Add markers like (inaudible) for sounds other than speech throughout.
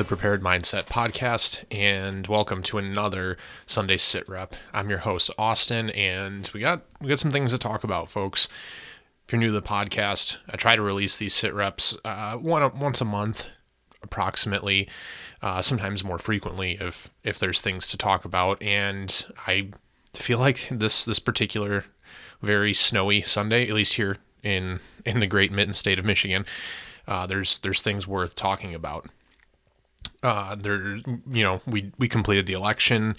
the Prepared Mindset podcast, and welcome to another Sunday Sit Rep. I'm your host Austin, and we got we got some things to talk about, folks. If you're new to the podcast, I try to release these sit reps uh, one once a month, approximately, uh, sometimes more frequently if if there's things to talk about. And I feel like this this particular very snowy Sunday, at least here in in the great mitten state of Michigan, uh, there's there's things worth talking about. Uh, there, you know, we we completed the election.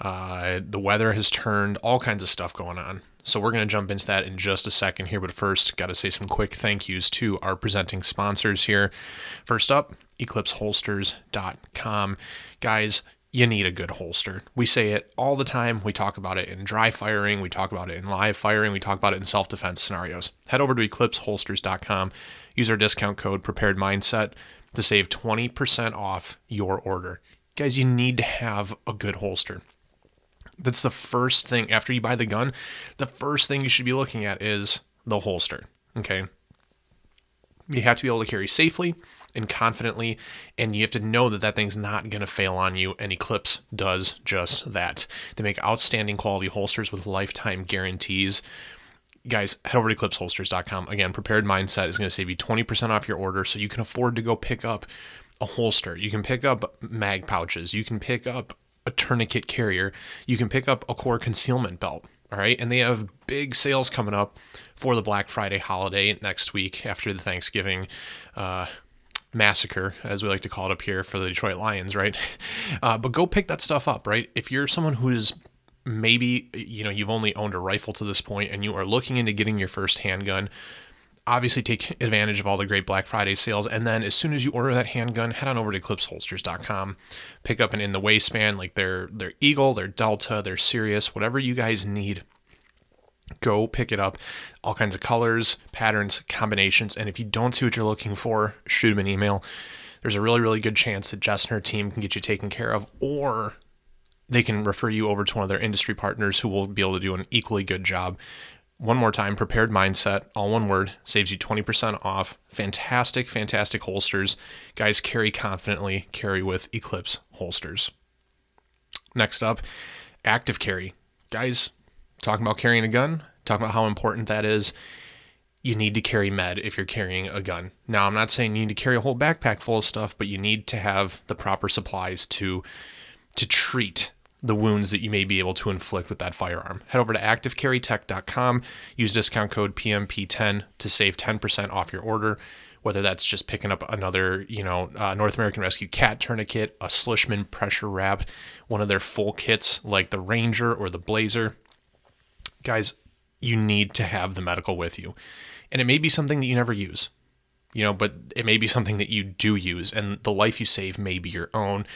Uh, the weather has turned, all kinds of stuff going on. So we're going to jump into that in just a second here. But first, got to say some quick thank yous to our presenting sponsors here. First up, EclipseHolsters.com. Guys, you need a good holster. We say it all the time. We talk about it in dry firing, we talk about it in live firing, we talk about it in self defense scenarios. Head over to EclipseHolsters.com, use our discount code Prepared Mindset to save 20% off your order. Guys, you need to have a good holster. That's the first thing after you buy the gun. The first thing you should be looking at is the holster. Okay. You have to be able to carry safely and confidently, and you have to know that that thing's not going to fail on you. And Eclipse does just that. They make outstanding quality holsters with lifetime guarantees guys, head over to eclipseholsters.com. Again, prepared mindset is going to save you 20% off your order so you can afford to go pick up a holster. You can pick up mag pouches. You can pick up a tourniquet carrier. You can pick up a core concealment belt. All right. And they have big sales coming up for the Black Friday holiday next week after the Thanksgiving uh, massacre, as we like to call it up here for the Detroit Lions, right? (laughs) Uh, but go pick that stuff up, right? If you're someone who is maybe you know you've only owned a rifle to this point and you are looking into getting your first handgun obviously take advantage of all the great black friday sales. And then as soon as you order that handgun head on over to eclipseholsters.com pick up an in the waistband like their their eagle their delta their sirius whatever you guys need. Go pick it up. All kinds of colors patterns combinations. And if you don't see what you're looking for shoot them an email. There's a really really good chance that jess and her team can get you taken care of or they can refer you over to one of their industry partners who will be able to do an equally good job. One more time, prepared mindset, all one word, saves you 20% off. Fantastic, fantastic holsters. Guys, carry confidently, carry with Eclipse holsters. Next up, active carry. Guys, talking about carrying a gun, talking about how important that is. You need to carry med if you're carrying a gun. Now, I'm not saying you need to carry a whole backpack full of stuff, but you need to have the proper supplies to to treat the wounds that you may be able to inflict with that firearm. Head over to activecarrytech.com, use discount code PMP10 to save 10% off your order. Whether that's just picking up another, you know, uh, North American Rescue Cat tourniquet, a Slishman pressure wrap, one of their full kits like the Ranger or the Blazer. Guys, you need to have the medical with you. And it may be something that you never use, you know, but it may be something that you do use, and the life you save may be your own.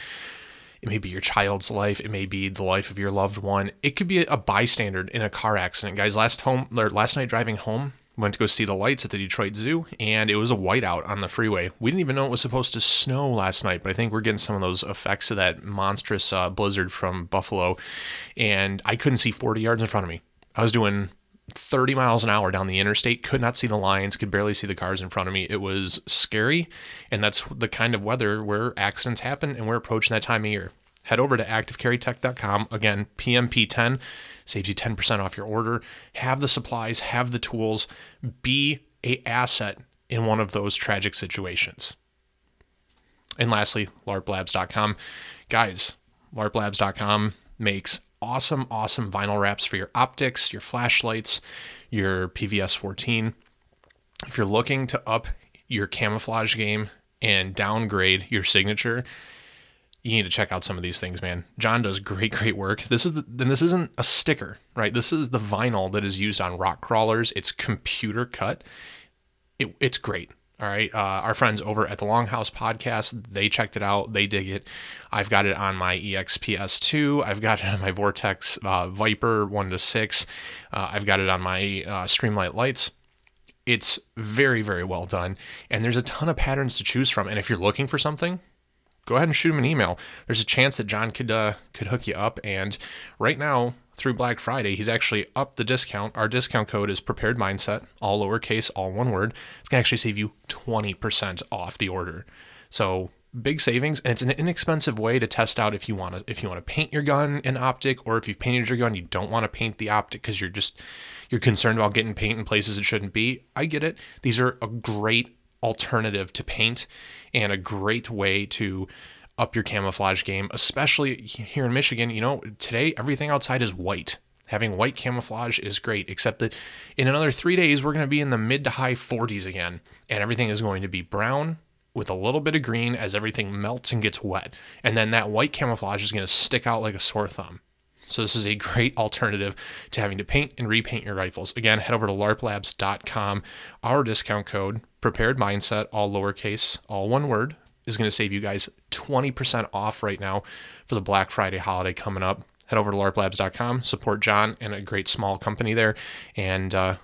It may be your child's life. It may be the life of your loved one. It could be a bystander in a car accident. Guys, last home or last night driving home, went to go see the lights at the Detroit Zoo, and it was a whiteout on the freeway. We didn't even know it was supposed to snow last night, but I think we're getting some of those effects of that monstrous uh, blizzard from Buffalo, and I couldn't see 40 yards in front of me. I was doing 30 miles an hour down the interstate, could not see the lines, could barely see the cars in front of me. It was scary, and that's the kind of weather where accidents happen, and we're approaching that time of year. Head over to activecarrytech.com. Again, PMP10 saves you 10% off your order. Have the supplies, have the tools, be a asset in one of those tragic situations. And lastly, larplabs.com. Guys, larplabs.com makes awesome, awesome vinyl wraps for your optics, your flashlights, your PVS 14. If you're looking to up your camouflage game and downgrade your signature, you need to check out some of these things, man. John does great, (laughs) great work. This is the, and this isn't a sticker, right? This is the vinyl that is used on rock crawlers. It's computer cut. It, it's great. All right. Uh, our friends over at the Longhouse podcast, they checked it out. They dig it. I've got it on my EXPS2. I've got it on my Vortex uh, Viper 1 to 6. Uh, I've got it on my uh, Streamlight lights. It's very, very well done. And there's a ton of patterns to choose from. And if you're looking for something, go ahead and shoot him an email. There's a chance that John could uh, could hook you up. And right now, through Black Friday, he's actually upped the discount. Our discount code is prepared mindset, all lowercase, all one word. It's gonna actually save you 20% off the order. So big savings and it's an inexpensive way to test out if you want to if you want to paint your gun in optic or if you've painted your gun you don't want to paint the optic because you're just you're concerned about getting paint in places it shouldn't be i get it these are a great alternative to paint and a great way to up your camouflage game especially here in michigan you know today everything outside is white having white camouflage is great except that in another three days we're going to be in the mid to high 40s again and everything is going to be brown with a little bit of green as everything melts and gets wet. And then that white camouflage is going to stick out like a sore thumb. So this is a great (laughs) alternative to having to paint and repaint your rifles. Again, head over to larplabs.com. Our discount code, prepared mindset, all lowercase, all one word, is going to save you guys 20% off right now for the Black Friday holiday coming up. Head over to larplabs.com, support John and a great small company there, and uh,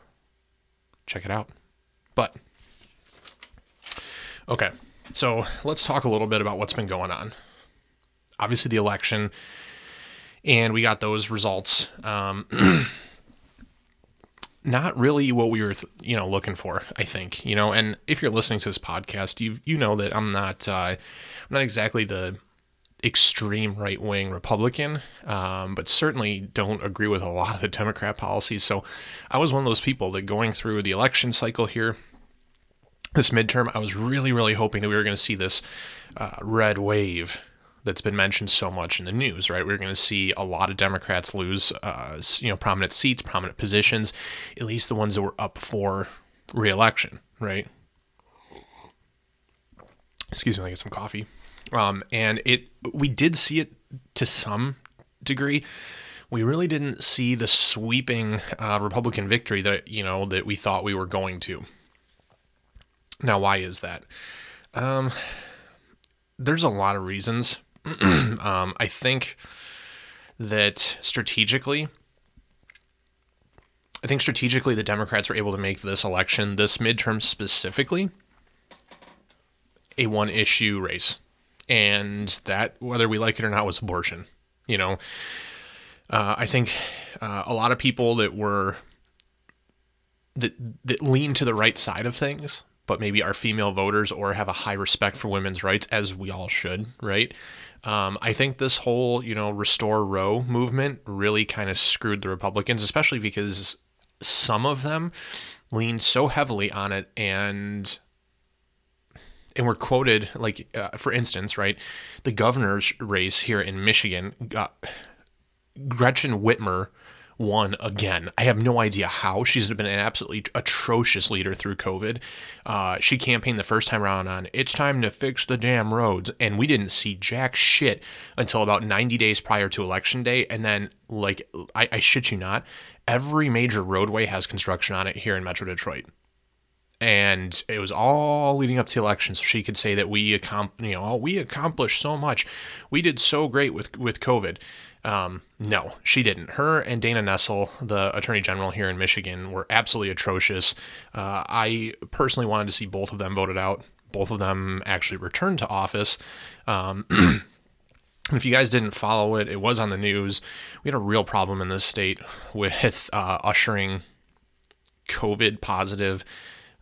check it out. But Okay, so let's talk a little bit about what's been going on. Obviously, the election, and we got those results. Um, (clears throat) not really what we were, you know, looking for. I think, you know, and if you're listening to this podcast, you you know that I'm not, uh, I'm not exactly the extreme right wing Republican, um, but certainly don't agree with a lot of the Democrat policies. So I was one of those people that going through the election cycle here, this midterm, I was really, really hoping that we were going to see this uh, red wave that's been mentioned so much in the news, right? We are going to see a lot of Democrats lose, uh, you know, prominent seats, prominent positions, at least the ones that were up for reelection, right? Excuse me, I get some coffee. Um, and it, we did see it to some degree. We really didn't see the sweeping uh, Republican victory that you know that we thought we were going to. Now, why is that? Um, there's a lot of reasons. (clears throat) um, I think that strategically, I think strategically the Democrats were able to make this election, this midterm specifically, a one issue race. And that, whether we like it or not, was abortion. You know, uh, I think uh, a lot of people that were that that lean to the right side of things but maybe are female voters or have a high respect for women's rights, as we all should, right? Um, I think this whole, you know, restore Roe movement really kind of screwed the Republicans, especially because some of them leaned so heavily on it and and were quoted like uh, for instance right the governor's race here in michigan got gretchen whitmer won again. I have no idea how. She's been an absolutely atrocious leader through COVID. Uh, she campaigned the first time around on it's time to fix the damn roads, and we didn't see jack shit until about 90 days prior to election day. And then, like, I, I shit you not, every major roadway has construction on it here in Metro Detroit and it was all leading up to the election so she could say that we you know we accomplished so much we did so great with with covid um, no, she didn't. Her and Dana Nessel, the attorney general here in Michigan, were absolutely atrocious. Uh, I personally wanted to see both of them voted out. Both of them actually returned to office. Um, (clears throat) if you guys didn't follow it, it was on the news. We had a real problem in this state with uh, ushering COVID positive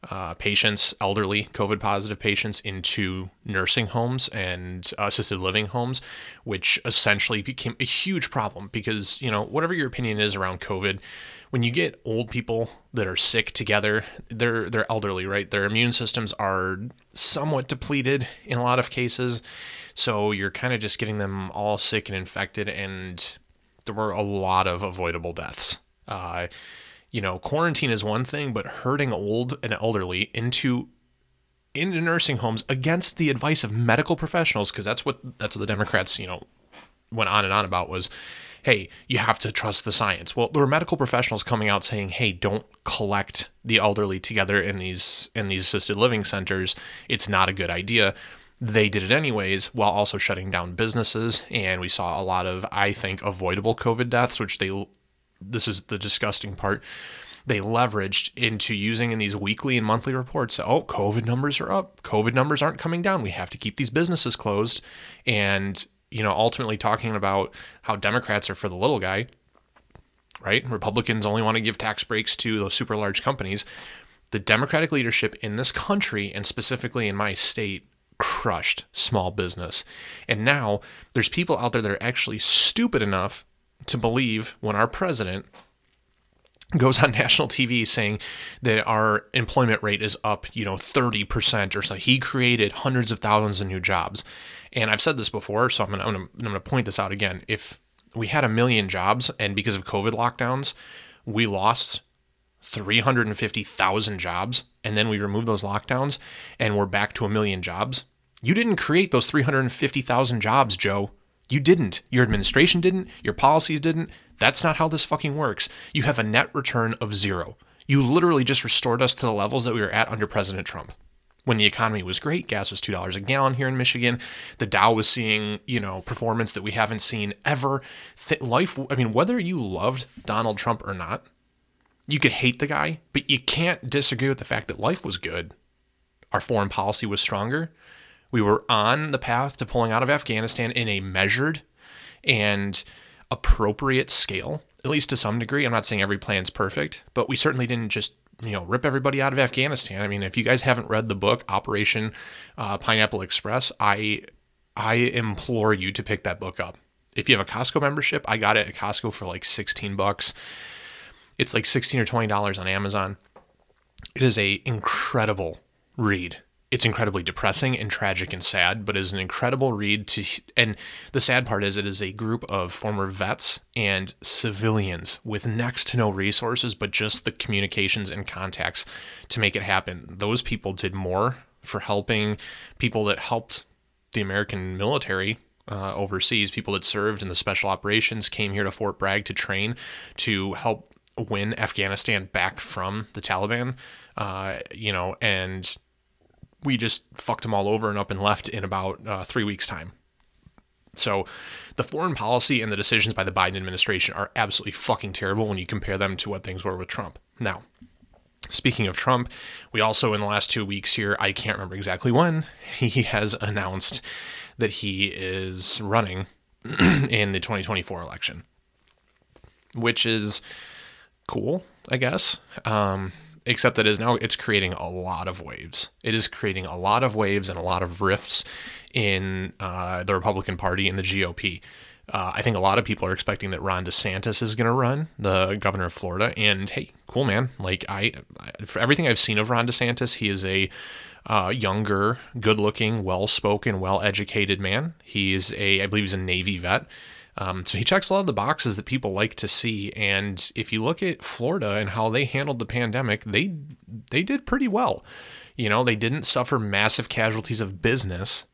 uh, patients, elderly COVID positive patients, into nursing homes and assisted living homes, which essentially became a huge problem because, you know, whatever your opinion is around COVID, when you get old people that are sick together, they're they're elderly, right? Their immune systems are somewhat depleted in a lot of cases. So you're kind of just getting them all sick and infected, and there were a lot of avoidable deaths. Uh, you know, quarantine is one thing, but herding old and elderly into into nursing homes against the advice of medical professionals, because that's what that's what the Democrats, you know, went on and on about was, hey, you have to trust the science. Well, there were medical professionals coming out saying, hey, don't collect the elderly together in these in these assisted living centers. It's not a good idea. They did it anyways while also shutting down businesses. And we saw a lot of, I think, avoidable COVID deaths, which they this is the disgusting part they leveraged into using in these weekly and monthly reports. Oh, COVID numbers are up. COVID numbers aren't coming down. We have to keep these businesses closed. And, you know, ultimately talking about how Democrats are for the little guy, right? Republicans only want to give tax breaks to those super large companies. The Democratic leadership in this country, and specifically in my state, crushed small business. And now there's people out there that are actually stupid enough to believe when our president goes on (laughs) national TV saying that our employment rate is up, you know, 30% or so. He created hundreds of thousands of new jobs. And I've said this before, so I'm going to I'm going to point this out again. If we had a million jobs and because of COVID lockdowns, we lost 350,000 jobs and then we removed those lockdowns and we're back to a million jobs. You didn't create those 350,000 jobs, Joe. You didn't. Your administration didn't. Your policies didn't. That's not how this fucking works. You have a net return of zero. You literally just restored us to the levels that we were at under President Trump. When the economy was great, gas was $2 a gallon here in Michigan. The Dow was seeing, you know, performance that we haven't seen ever. Th- life, I mean, whether you loved Donald Trump or not, you could hate the guy, but you can't disagree with the fact that life was good. Our foreign policy was stronger. We were on the path to pulling out of Afghanistan in a measured and appropriate scale, at least to some degree. I'm not saying every plan's perfect, but we certainly didn't just you know rip everybody out of Afghanistan. I mean, if you guys haven't read the book Operation uh, Pineapple Express, I I implore you to pick that book up. If you have a Costco membership, I got it at Costco for like 16 bucks. It's like 16 or 20 dollars on Amazon. It is a incredible read. It's incredibly depressing and tragic and sad, but is an incredible read to and the sad part is it is a group of former vets and civilians with next to no resources but just the communications and contacts to make it happen. Those people did more for helping people that helped the American military uh, overseas, people that served in the special operations came here to Fort Bragg to train to help win Afghanistan back from the Taliban, uh, you know, and we just fucked them all over and up and left in about uh, three weeks' time. So, the foreign policy and the decisions by the Biden administration are absolutely fucking terrible when you compare them to what things were with Trump. Now, speaking of Trump, we also in the last two weeks here, I can't remember exactly when, (laughs) he has announced that he is running (clears throat) in the 2024 election, which is cool, I guess. Um, except that is now it's creating a lot of waves. It is creating a lot of waves and a lot of rifts in uh, the Republican Party and the GOP. Uh, I think a lot of people are expecting that Ron DeSantis is going to run, the governor of Florida. And hey, cool man. Like I, for everything I've seen of Ron DeSantis, he is a uh, younger, good-looking, well-spoken, well-educated man. He's a, I believe he's a Navy vet. Um, so he checks a lot of the boxes that people like to see. And if you look at Florida and how they handled the pandemic, they they did pretty well. You know, they didn't suffer massive casualties of business.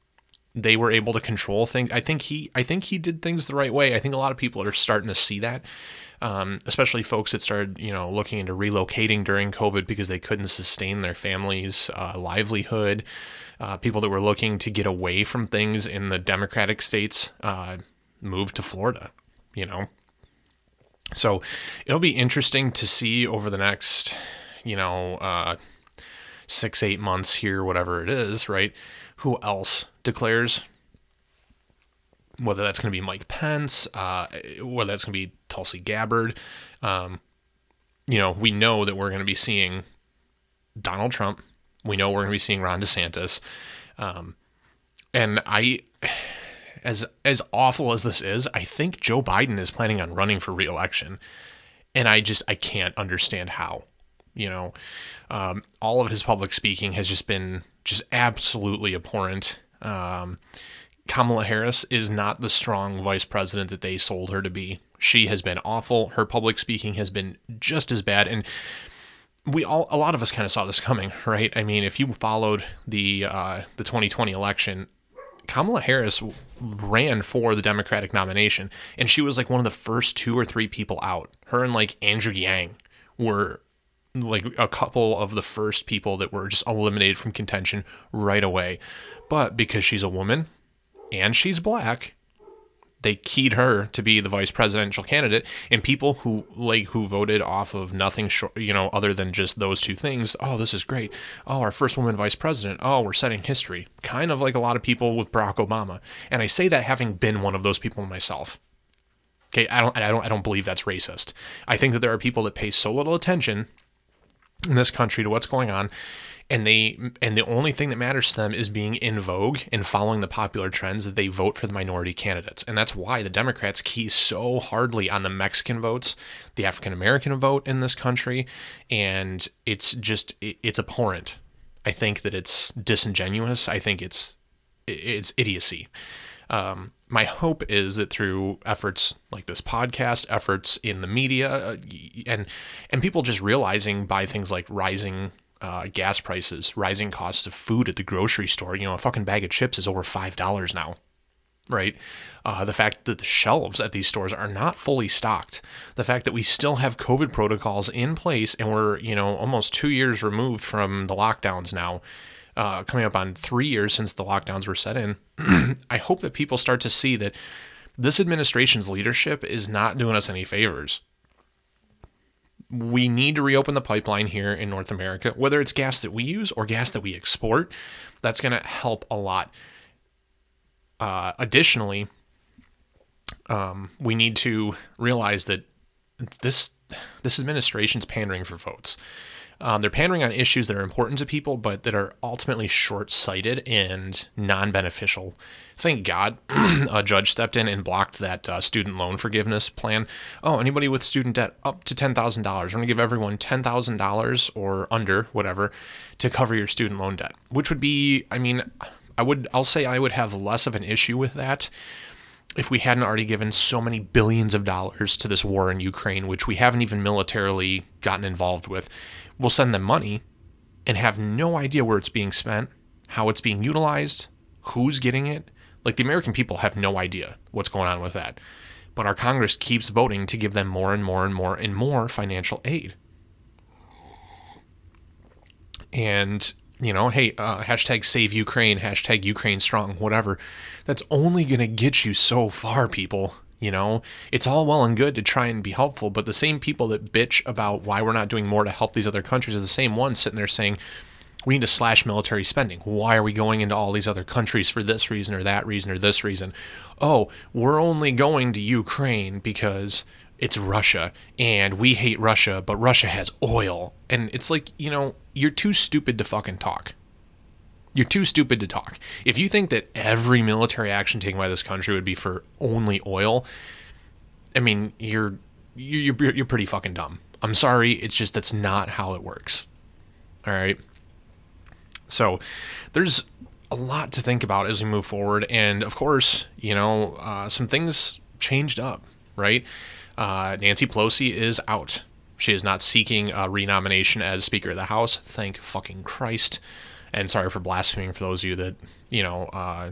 They were able to control things. I think he I think he did things the right way. I think a lot of people are starting to see that. Um, especially folks that started, you know, looking into relocating during COVID because they couldn't sustain their families' uh, livelihood. Uh, people that were looking to get away from things in the Democratic states, uh, move to Florida, you know? So it'll be interesting to see over the next, you know, uh, six, eight months here, whatever it is, right? Who else declares? Whether that's going to be Mike Pence, uh, whether that's going to be Tulsi Gabbard. Um, you know, we know that we're going to be seeing Donald Trump. We know we're going to be seeing Ron DeSantis. Um, and I as as awful as this is, I think Joe Biden is planning on running for reelection, and I just I can't understand how. You know, um, all of his public speaking has just been just absolutely abhorrent. Um, Kamala Harris is not the strong vice president that they sold her to be. She has been awful. Her public speaking has been just as bad, and we all a lot of us kind of saw this coming, (laughs) right? I mean, if you followed the uh, the 2020 election, Kamala Harris ran for the Democratic nomination, and she was like one of the first two or three people out. Her and like Andrew Yang were like a couple of the first people that were just eliminated from contention right away. But because she's a woman and she's black, they keyed her to be the vice presidential candidate and people who like who voted off of nothing short you know other than just those two things oh this is great. Oh our first woman vice president. Oh we're setting history. Kind of like a lot of people with barack obama. And i say that having been one of those people myself. Okay i don't i don't i don't believe that's racist. I think that there are people that pay so little attention in this country to what's going on and they and the only thing that matters to them is being in vogue and following the popular trends that they vote for the minority candidates. And that's why the democrats key so hardly on the mexican votes the african american vote in this country. And it's just it's abhorrent. I think that it's disingenuous. I think it's it's idiocy. Um, my hope is that through efforts like this podcast, efforts in the media, uh, and and people just realizing by things like rising uh, gas prices, rising costs of food at the grocery store. You know, a fucking bag of chips is over five dollars now, right? Uh, the fact that the shelves at these stores are not fully stocked, the fact that we still have COVID protocols in place, and we're you know almost two years removed from the lockdowns now. Uh, coming up on three years since the lockdowns were set in, (clears throat) I hope that people start to see that this administration's leadership is not doing us any favors we need to reopen the pipeline here in North America, whether it's gas that we use or gas that we export. That's going to help a lot. Uh, additionally, um, we need to realize that this this administration's pandering for votes. Um, they're pandering on issues that are important to people, but that are ultimately short sighted and non beneficial. Thank God (clears throat) a judge stepped in and blocked that uh, student loan forgiveness plan. Oh, anybody with student debt up to $10,000. We're going to give everyone $10,000 or under, whatever, to cover your student loan debt, which would be, I mean, I would, I'll say I would have less of an issue with that if we hadn't already given so many billions of dollars to this war in Ukraine, which we haven't even militarily gotten involved with, we'll send them money and have no idea where it's being spent, how it's being utilized, who's getting it. Like the American people have no idea what's going on with that. But our Congress keeps voting to give them more and more and more and more financial aid. And you know, hey, uh, hashtag save Ukraine, hashtag Ukraine strong, whatever. That's only going to get you so far, people. You know, it's all well and good to try and be helpful, but the same people that bitch about why we're not doing more to help these other countries are the same ones sitting there saying, we need to slash military spending. Why are we going into all these other countries for this reason or that reason or this reason? Oh, we're only going to Ukraine because it's Russia and we hate Russia, but Russia has oil. And it's like, you know, you're too stupid to fucking talk. You're too stupid to talk. If you think that every military action taken by this country would be for only oil, I mean, you're you're you're pretty fucking dumb. I'm sorry, it's just that's not how it works. All right. So, there's a lot to think about as we move forward, and of course, you know, uh, some things changed up, right? Uh, Nancy Pelosi is out. She is not seeking a renomination as Speaker of the House. Thank fucking Christ. And sorry for blaspheming for those of you that you know uh,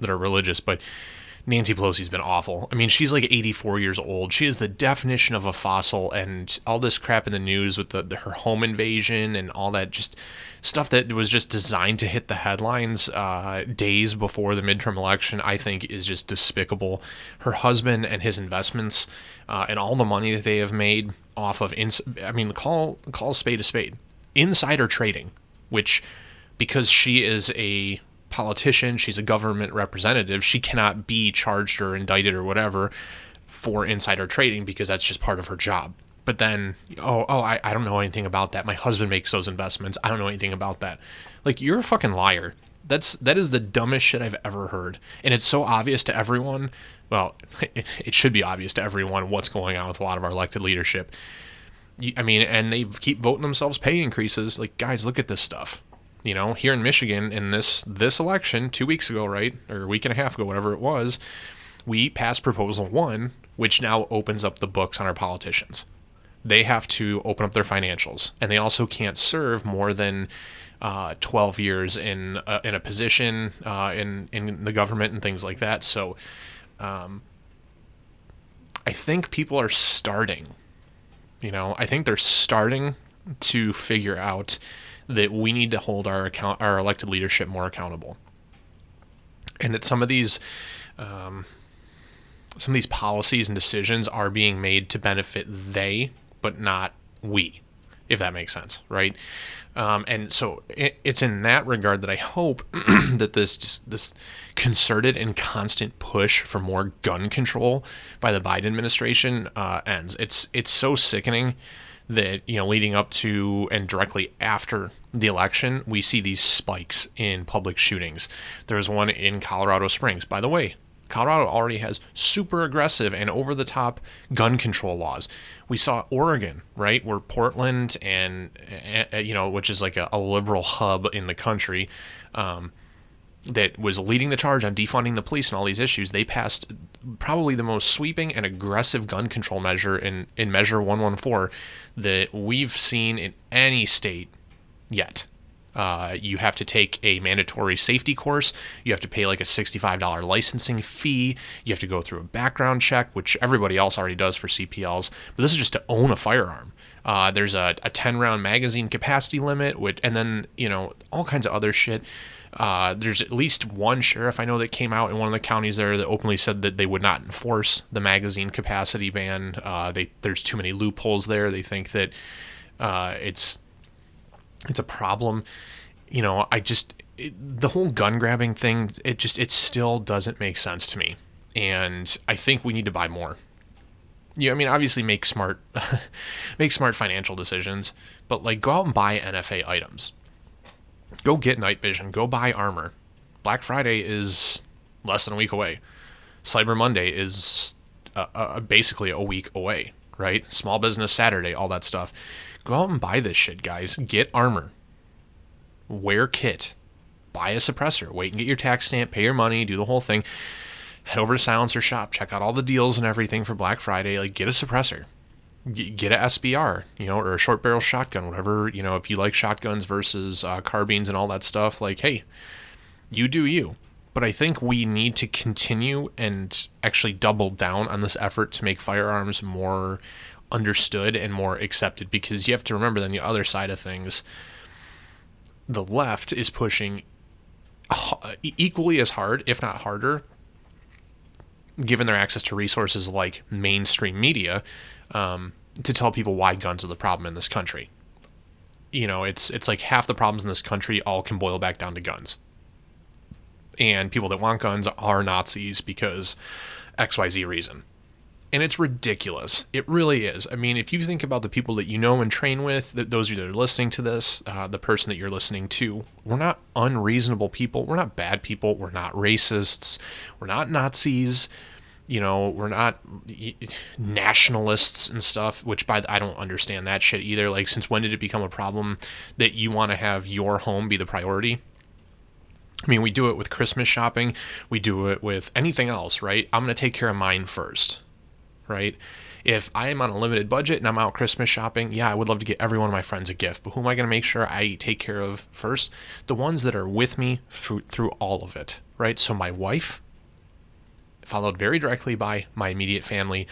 that are religious, but Nancy Pelosi's been awful. I mean, she's like 84 years old. She is the definition of a fossil, and all this crap in the news with the, the her home invasion and all that just stuff that was just designed to hit the headlines uh, days before the midterm election. I think is just despicable. Her husband and his investments uh, and all the money that they have made off of, ins- I mean, call call a spade a spade, insider trading, which because she is a politician, she's a government representative, she cannot be charged or indicted or whatever for insider trading because that's just part of her job. But then, oh, oh, I, I don't know anything about that. My husband makes those investments. I don't know anything about that. Like, you're a fucking liar. That's that is the dumbest shit I've ever heard. And it's so obvious to everyone. Well, (laughs) it, it should be obvious to everyone what's going on with a lot of our elected leadership. I mean, and they keep voting themselves pay increases. Like, guys, look at this stuff you know, here in Michigan in this this election two weeks ago, right, or a week and a half ago, whatever it was, we passed Proposal One, which now opens up the books on our politicians. They have to open up their financials, and they also can't serve more than uh, 12 years in a, in a position uh, in in the government and things like that. So, um, I think people are starting. You know, I think they're starting to figure out that we need to hold our account our elected leadership more accountable, and that some of these um, some of these policies and decisions are being made to benefit they, but not we, if that makes sense, right? Um, and so it, it's in that regard that I hope (clears throat) that this just this concerted and constant push for more gun control by the Biden administration uh, ends. It's it's so sickening that you know leading up to and directly after the election we see these spikes in public shootings. There's one in colorado springs. By the way colorado already has super aggressive and over the top gun control laws. We saw oregon right where portland and uh, you know which is like a, a liberal hub in the country um, that was leading the charge on defunding the police and all these issues, they passed probably the most sweeping and aggressive gun control measure in, in Measure 114 that we've seen in any state yet. Uh, you have to take a mandatory safety course. You have to pay like a $65 licensing fee. You have to go through a background check, which everybody else already does for CPLs. But this is just to own a firearm. Uh, there's a, a 10 round magazine capacity limit, which, and then, you know, all kinds of other shit. Uh, there's at least one sheriff I know that came out in one of the counties there that openly said that they would not enforce the magazine capacity ban. Uh, they there's too many loopholes there. They think that uh, it's it's a problem. You know, I just it, the whole gun grabbing thing. It just it still doesn't make sense to me, and I think we need to buy more. Yeah, I mean, obviously make smart (laughs) make smart financial decisions, but like go out and buy NFA items go get night vision, go buy armor. Black Friday is less than a week away. Cyber Monday is uh, uh, basically a week away, right? Small Business Saturday, all that stuff. Go out and buy this shit, guys. Get armor. Wear kit. Buy a suppressor. Wait and get your tax stamp, pay your money, do the whole thing. Head over to Silencer Shop, check out all the deals and everything for Black Friday. Like, get a suppressor get a SBR, you know, or a short barrel shotgun, whatever, you know, if you like shotguns versus uh, carbines and all that stuff, like, hey, you do you. But I think we need to continue and actually double down on this effort to make firearms more understood and more accepted because you have to remember then the other side of things, the left is pushing equally as hard, if not harder, given their access to resources like mainstream media, um, to tell people why guns are the problem in this country. You know, it's it's like half the problems in this country all can boil back down to guns. And people that want guns are Nazis because XYZ reason. And it's ridiculous. It really is. I mean, if you think about the people that you know and train with, that those of you that are listening to this, uh, the person that you're listening to, we're not unreasonable people. We're not bad people. We're not racists. We're not Nazis you know, we're not nationalists and stuff, which by the, I don't understand that shit either. Like, since when did it become a problem that you want to have your home be the priority? I mean, we do it with Christmas shopping, we do it with anything else, right? I'm going to take care of mine first, right? If I am on a limited budget and I'm out Christmas shopping, yeah, I would love to get every one of my friends a gift, but who am I going to make sure I take care of first? The ones that are with me through, through all of it, right? So, my wife, followed very directly by my immediate family,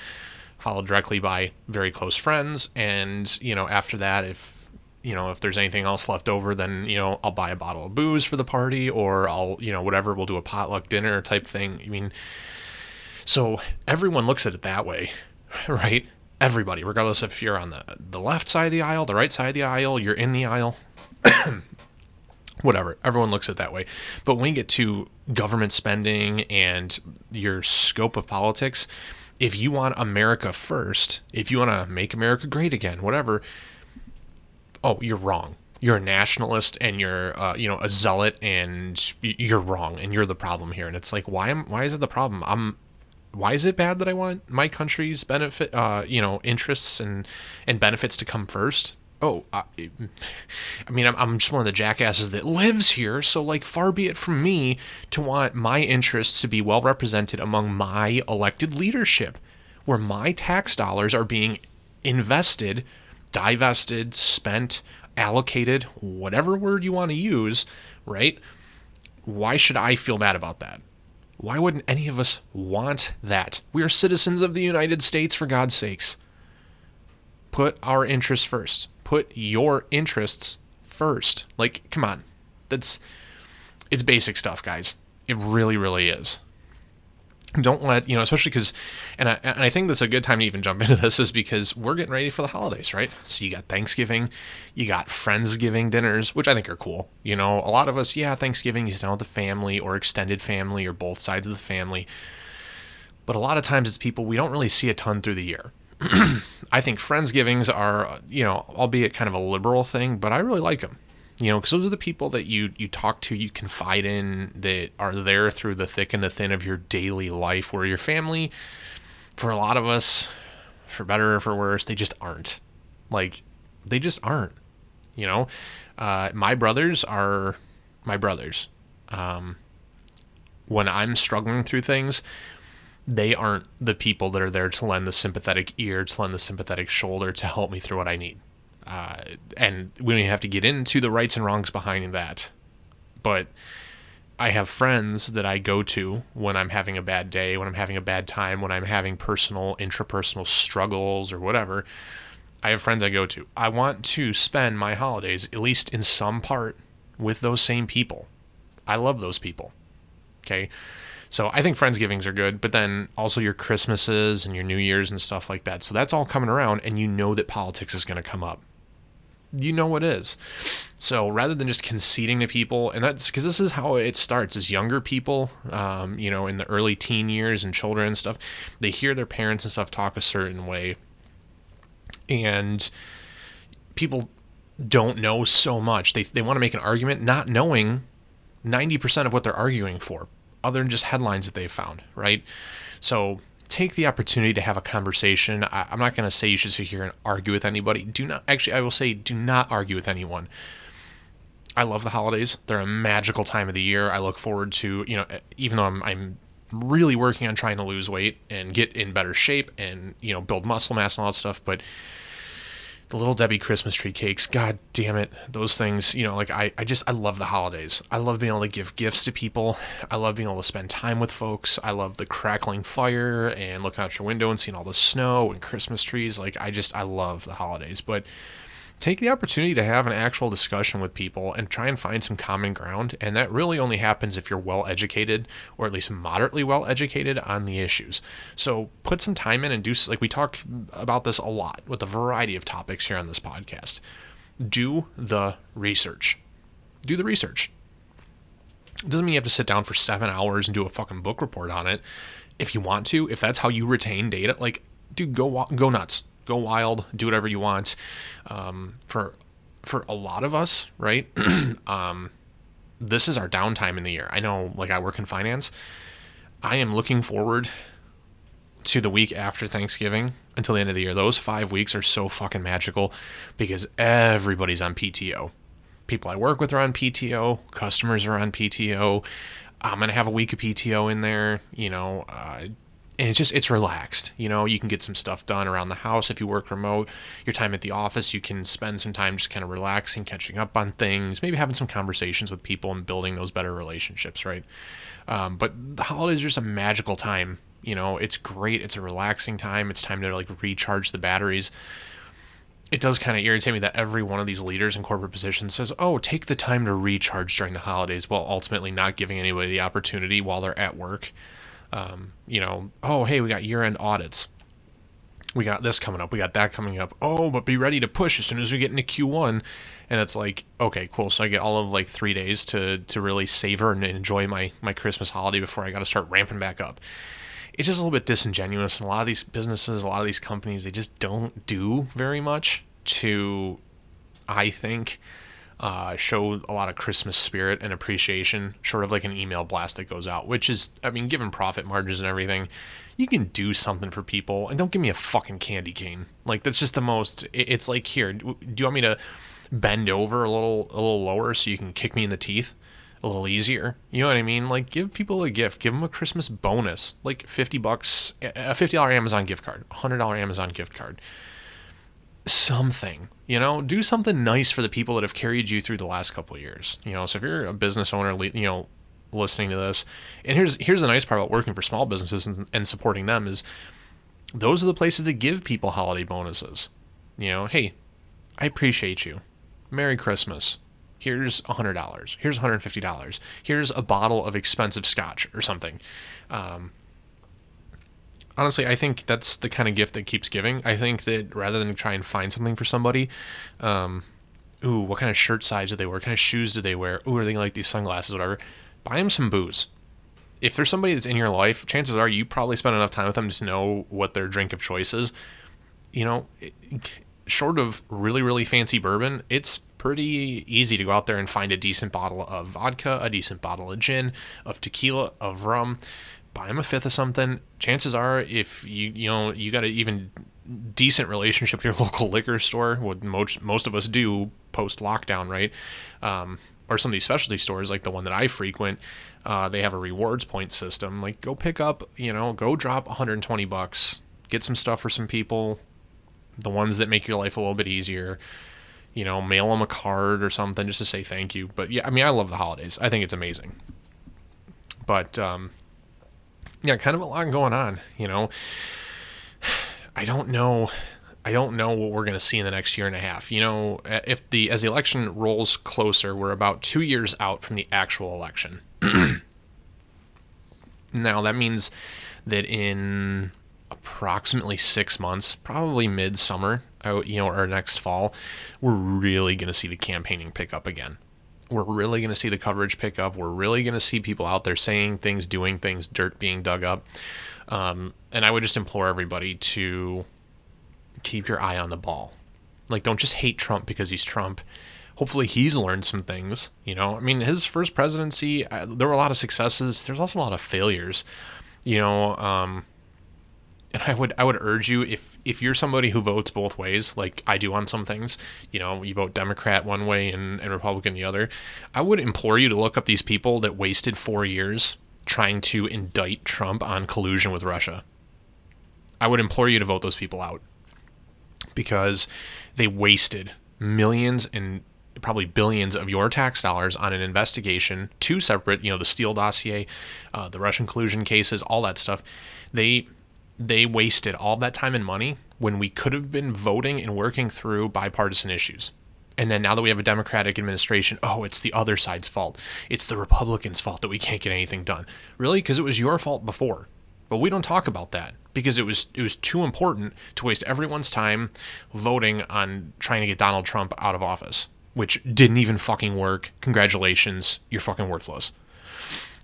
followed directly by very close friends, and you know after that, if you know if there's anything else left over, then you know I'll buy a bottle of booze for the party, or I'll you know whatever we'll do a potluck dinner type thing. I mean, so everyone looks at it that way, (laughs) right? Everybody, regardless if you're on the the left side of the aisle, the right side of the aisle, you're in the aisle. (coughs) whatever. Everyone looks at it that way. But when you get to government spending and your scope of politics, if you want America first, if you want to make America great again, whatever, oh, you're wrong. You're a nationalist and you're, uh, you know, a zealot, and you're wrong, and you're the problem here. And it's like, why am, why is it the problem? I'm, why is it bad that I want my country's benefit, uh, you know, interests and and benefits to come first? oh, I, I mean, I'm, I'm just one of the jackasses that lives here. So, like, far be it from me to want my interests to be well represented among my elected leadership, where my tax dollars are being invested, divested, spent, allocated, whatever word you want to use, right? Why should I feel bad about that? Why wouldn't any of us want that? We are citizens of the United States, for God's sakes. Put our interests first put your interests first. Like, come on. That's it's basic stuff, guys. It really, really is. Don't let, you know, especially because, and I, and I think this is a good time to even jump into this is because we're getting ready for the holidays, right? So you got Thanksgiving, you got Friendsgiving dinners, which I think are cool. You know, a lot of us, yeah, Thanksgiving is down with the family or extended family or both sides of the family. But a lot of times it's people we don't really see a ton through the year (clears throat) I think Friendsgivings are, uh, you know, albeit kind of a liberal thing, but I really like them. You know, because those are the people that you you talk to, you confide in, that are there through the thick and the thin of your daily life. Where your family, for a lot of us, for better or for worse, they just aren't. Like, they just aren't. You know, uh, my brothers are my brothers. Um, when I'm struggling through things, they aren't the people that are there to lend the sympathetic ear, to lend the sympathetic shoulder, to help me through what I need. Uh, and we don't have to get into the rights and wrongs behind that. But I have friends that I go to when I'm having a bad day, when I'm having a bad time, when I'm having personal, intrapersonal struggles or whatever. I have friends I go to. I want to spend my holidays, at least in some part, with those same people. I love those people. Okay. So I think Friendsgivings are good, but then also your Christmases and your New Year's and stuff like that. So that's all coming around, and you know that politics is going to come up. You know it is. So rather than just conceding to people, and that's because this is how it starts as younger people, um, you know, in the early teen years and children and stuff, they hear their parents and stuff talk a certain way. And people don't know so much. They, they want to make an argument not knowing 90% of what they're arguing for, other than just headlines that they've found, right? So take the opportunity to have a conversation. I, am not going to say you should sit here and argue with anybody. Do not, actually, I will say, do not argue with anyone. I love the holidays. They're a magical time of the year. I look forward to, you know, even though I'm, I'm really working on trying to lose weight and get in better shape and, you know, build muscle mass and all that stuff, but the little Debbie Christmas tree cakes. God damn it. Those things, you know, like I, I just, I love the holidays. I love being able to give gifts to people. I love being able to spend time with folks. I love the crackling fire and looking out your window and seeing all the snow and Christmas trees. Like I just, I love the holidays. But take the opportunity to have an actual discussion with people and try and find some common ground. And that really only happens if you're well educated or at least moderately well educated on the issues. So put some time in and do, like we talk about this a lot with a variety of topics here on this podcast. Do the research. Do the research. It doesn't mean you have to sit down for seven hours and do a fucking book report on it. If you want to, if that's how you retain data, like, dude, go go nuts go wild, do whatever you want. Um, for for a lot of us, right? (clears throat) um, this is our downtime in the year. I know, like I work in finance. I am looking forward to the week after Thanksgiving until the end of the year. Those five weeks are so fucking magical because everybody's on PTO. People I work with are on PTO. Customers are on PTO. I'm gonna have a week of PTO in there. You know, uh, and it's just it's relaxed you know you can get some stuff done around the house. If you work remote your time at the office you can spend some time just kind of relaxing catching up on things maybe having some conversations with people and building those better relationships right? Um, but the holidays are just a magical time you know? It's great it's a relaxing time it's time to like recharge the batteries. It does kind of irritate me that every one of these leaders in corporate positions says, "Oh, take the time to recharge during the holidays," while ultimately not giving anybody the opportunity while they're at work um, you know, oh, hey, we got year end audits. We got this coming up. We got that coming up. Oh, but be ready to push as soon as we get into Q1. And it's like, okay, cool. So I get all of like three days to to really savor and enjoy my my Christmas holiday before I got to start ramping back up. It's just a little bit disingenuous, and a lot of these businesses, a lot of these companies, they just don't do very much to, I think, uh, show a lot of Christmas spirit and appreciation, short of like an email blast that goes out, which is, I mean, given profit margins and everything, you can do something for people. And don't give me a fucking candy cane. Like, that's just the most, it's like, here, do you want me to bend over a little, a little lower so you can kick me in the teeth? A little easier, you know what I mean? Like, give people a gift, give them a Christmas bonus, like fifty bucks, a fifty dollar Amazon gift card, a hundred dollar Amazon gift card, something you know? Do something nice for the people that have carried you through the last couple years you know? So if you're a business owner you know listening to this and here's here's the nice part about working for small businesses and, and supporting them is those are the places that give people holiday bonuses. You know hey i appreciate you. Merry christmas. Here's $100 here's $150 here's a bottle of expensive scotch or something. Um, honestly, I think that's the kind of gift that keeps giving. I think that rather than try and find something for somebody, um, ooh, what kind of shirt size do they wear? What kind of shoes do they wear? Ooh, are they like these sunglasses, whatever? Buy them some booze. If there's somebody that's in your life, chances are you probably spend enough time with them to know what their drink of choice is. you know, short of really, really fancy bourbon, it's pretty easy to go out there and find a decent bottle of vodka, a decent bottle of gin, of tequila, of rum. Buy them a fifth of something. Chances are, if you you know you got an even decent relationship with your (laughs) local liquor store, what most most of us do post lockdown, right? Um, or some of these specialty stores, like the one that I frequent, uh, they have a rewards point system. Like, go pick up, you know, go drop 120 bucks, get some stuff for some people, the ones that make your life a little bit easier. You know, mail them a card or something just to say thank you. But yeah, I mean, I love the holidays. I think it's amazing. But um, yeah, kind of a lot going on. You know, I don't know. I don't know what we're going to see in the next year and a half. You know, if the as the election rolls closer, we're about two years out from the actual election. (clears throat) now that means that in approximately six months, probably midsummer, you know, or next fall, we're really going to see the campaigning pick up again. We're really going to see the coverage pick up. We're really going to see people out there saying things, doing things, dirt being dug up. Um, and I would just implore everybody to keep your eye on the ball. Like, don't just hate Trump because he's Trump. Hopefully, he's learned some things. You know, I mean, his first presidency, there were a lot of successes. There's also a lot of failures. You know, um, and I would I would urge you if if you're somebody who votes both ways, like I do on some things, you know, you vote Democrat one way and, and Republican the other. I would implore you to look up these people that wasted four years trying to indict Trump on collusion with Russia. I would implore you to vote those people out because they wasted millions and probably billions of your tax dollars on an investigation, two separate, you know, the Steele dossier, uh, the Russian collusion cases, all that stuff. They they wasted all that time and money when we could have been voting and working through bipartisan issues. And then now that we have a Democratic administration, oh, it's the other side's fault. It's the Republicans' fault that we can't get anything done. Really? Because it was your fault before. But we don't talk about that because it was it was too important to waste everyone's time voting on trying to get Donald Trump out of office, which didn't even fucking work. Congratulations, you're fucking worthless.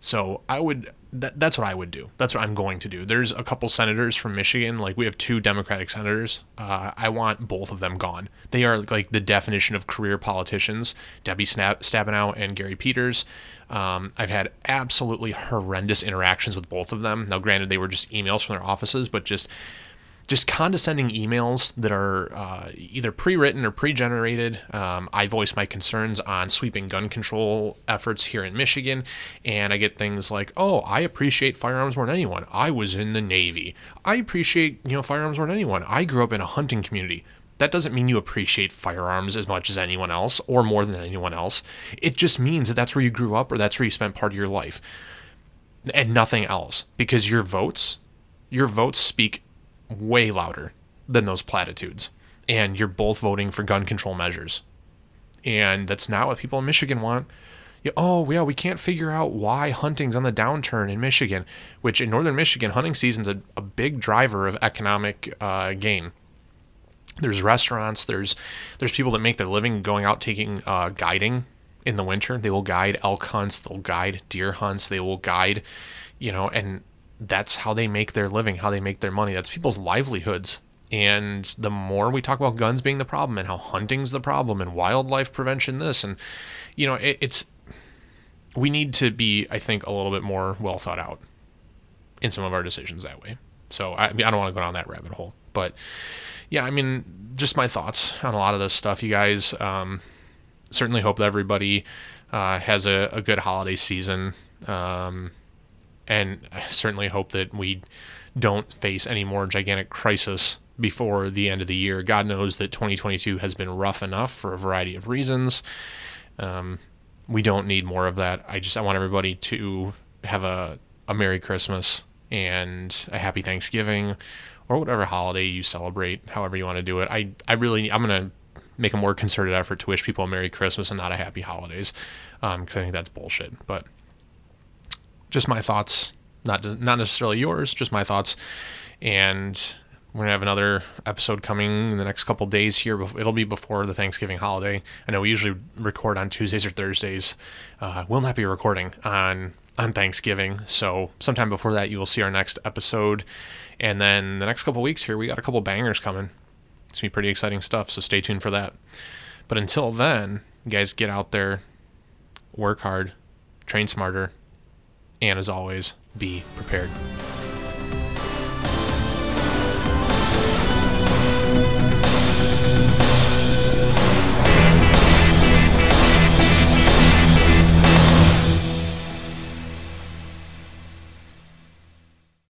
So I would that, that's what I would do. That's what I'm going to do. There's a couple senators from Michigan. Like we have two Democratic senators. Uh, I want both of them gone. They are like the definition of career politicians. Debbie Stabenow and Gary Peters. Um, I've had absolutely horrendous interactions with both of them. Now, granted, they were just emails from their offices, but just just condescending emails that are uh, either pre-written or pre-generated. Um, I voice my concerns on sweeping gun control efforts here in Michigan, and I get things like, "Oh, I appreciate firearms more than anyone. I was in the Navy. I appreciate you know firearms more than anyone. I grew up in a hunting community." That doesn't mean you appreciate firearms as much as anyone else or more than anyone else. It just means that that's where you grew up or that's where you spent part of your life and nothing else because your votes your votes speak way louder than those platitudes. And you're both voting for gun control measures. And that's not what people in Michigan want. oh, yeah, we can't figure out why hunting's on the downturn in Michigan, which in northern Michigan, hunting season's a, a big driver of economic uh, gain. There's restaurants, there's there's people that make their living going out taking uh, guiding in the winter. They will guide elk hunts, they'll guide deer hunts, they will guide, you know, and that's how they make their living, how they make their money. That's people's livelihoods. And the more we talk about guns being the problem and how hunting's the problem and wildlife prevention this and you know it, it's we need to be I think a little bit more well thought out in some of our decisions that way. So I, I don't want to go down that rabbit hole, but yeah, I mean just my thoughts on a lot of this stuff. You guys um, certainly hope that everybody uh, has a, a, good holiday season. Um, and I certainly hope that we don't face any more gigantic crisis before the end of the year. God knows that 2022 has been rough enough for a variety of reasons. Um, we don't need more of that. I just I want everybody to have a a Merry Christmas and a Happy Thanksgiving or whatever holiday you celebrate, however you want to do it. I I really I'm gonna make a more concerted effort to wish people a Merry Christmas and not a Happy Holidays because um, I think that's bullshit. But just my thoughts, not not necessarily yours, just my thoughts. And we're gonna have another episode coming in the next couple days here. It'll be before the Thanksgiving holiday. I know we usually record on Tuesdays or Thursdays. Uh, we'll not be recording on on Thanksgiving, so sometime before that you will see our next episode. And then the next couple weeks here, we got a couple bangers coming. It's gonna be pretty exciting stuff. So stay tuned for that. But until then, guys, get out there, work hard, train smarter, and as always, be prepared.